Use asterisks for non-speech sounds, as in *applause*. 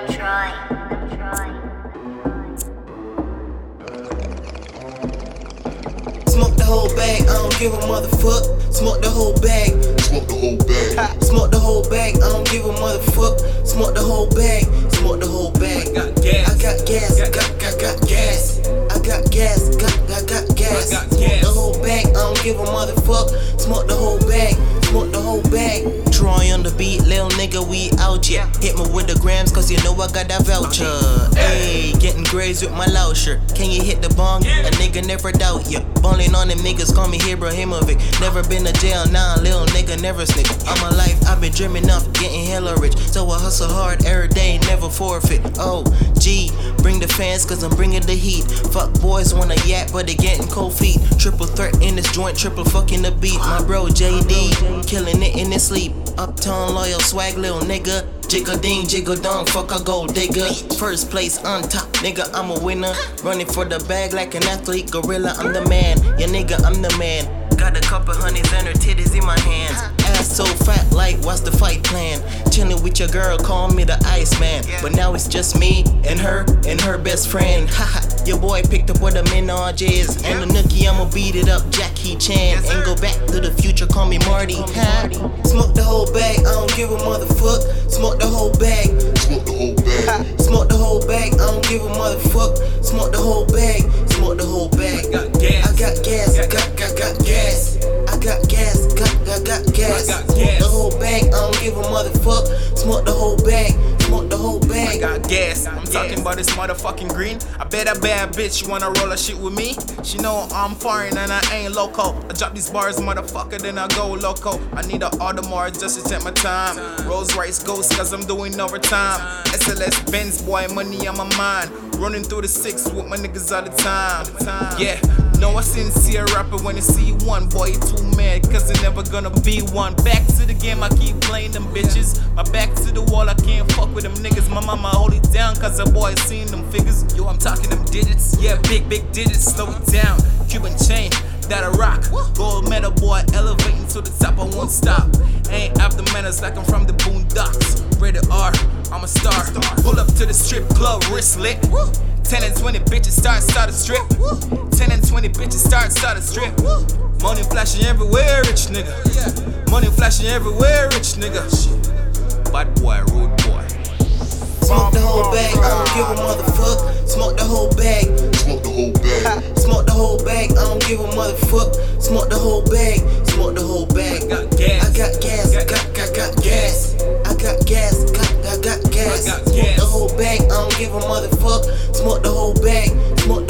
Smoke the whole bag, I don't give a motherfuck. Smoke the whole bag, Smoke the whole bag. smoke the whole bag, I don't give a motherfuck. Smoke the whole bag, smoke the whole bag. Got gas. I got gas, got, got, got gas. I got gas, got, got, got gas. I got Smoke the whole bag, I don't give a motherfuck. Smoke the whole bag, smoke the whole bag. The beat, lil nigga, we out yeah. Hit me with the grams, cause you know I got that voucher. Ayy, getting grades with my lauscher. Can you hit the bong? A nigga never doubt ya. Ballin' on them niggas, call me Ibrahimovic. Never been to jail, nah, lil nigga, never snitch. All my life, I've been dreaming of getting hella rich. So I hustle hard every day, never forfeit. Oh, G, bring the fans, cause I'm bringing the heat. Fuck boys wanna yak, but they getting cold feet. Triple threat in this joint, triple fucking the beat. My bro JD, killing it in his sleep. Uptown loyal swag, little nigga. Jiggle ding, jiggle dong, fuck a gold digger. First place on top, nigga, I'm a winner. Running for the bag like an athlete, gorilla, I'm the man. Yeah, nigga, I'm the man. Got a couple honeys and her titties in my hands. Ass so fat, like, what's the fight plan? Chilling with your girl, call me the Iceman. But now it's just me and her and her best friend. *laughs* Haha, your boy picked up what the menage is. And the nookie, I'ma beat it up, Jackie Chan. And go back to the future, call me Marty. Huh? Smoke the whole bag, I don't give a motherfuck. Smoke the whole bag, Smoke the whole bag. Smoke the whole bag, I don't give a motherfuck. Smoke the whole bag, smoke the whole bag. Gas. I got Smoke gas. the whole bag, I don't give a motherfuck. Smoke the whole bag, smoke the whole bag. I got gas. I'm talking about this motherfucking green. I bet a bad bitch wanna roll a shit with me. She know I'm foreign and I ain't local. I drop these bars, motherfucker, then I go loco. I need a Audemars just to take my time. Rolls Royce Ghost, cause I'm doing overtime. SLS Benz, boy, money on my mind. Running through the six with my niggas all the time. Yeah, know a sincere rapper when I see one. Boy, too mad, cause they never gonna be one. Back to the game, I keep playing them bitches. My back to the wall, I can't fuck with them niggas. My mama hold it down, cause the boy seen them figures. Yo, I'm talking them digits. Yeah, big, big digits, slow it down. Cuban chain, that a rock. Gold medal boy, elevating to the top, I won't stop. Ain't after manners like I'm from the boondocks. Rated R, I'm a star. Pull up to the strip club, wrist lit. 10 and 20 bitches start, start a strip. 10 and 20 bitches start, start a strip. Money flashing everywhere, rich nigga. Money flashing everywhere, rich nigga. Bad boy, rude boy. Smoke the whole bag, I don't give a motherfuck. Smoke the whole bag, Smoke the whole bag. smoke the whole bag, I don't give a motherfuck. Smoke the whole bag, smoke the whole bag. I got gas. I got gas, got, got, got gas. I got gas, whole bag, I don't give a motherfuck. Smoke the whole bag, smoke the whole bag.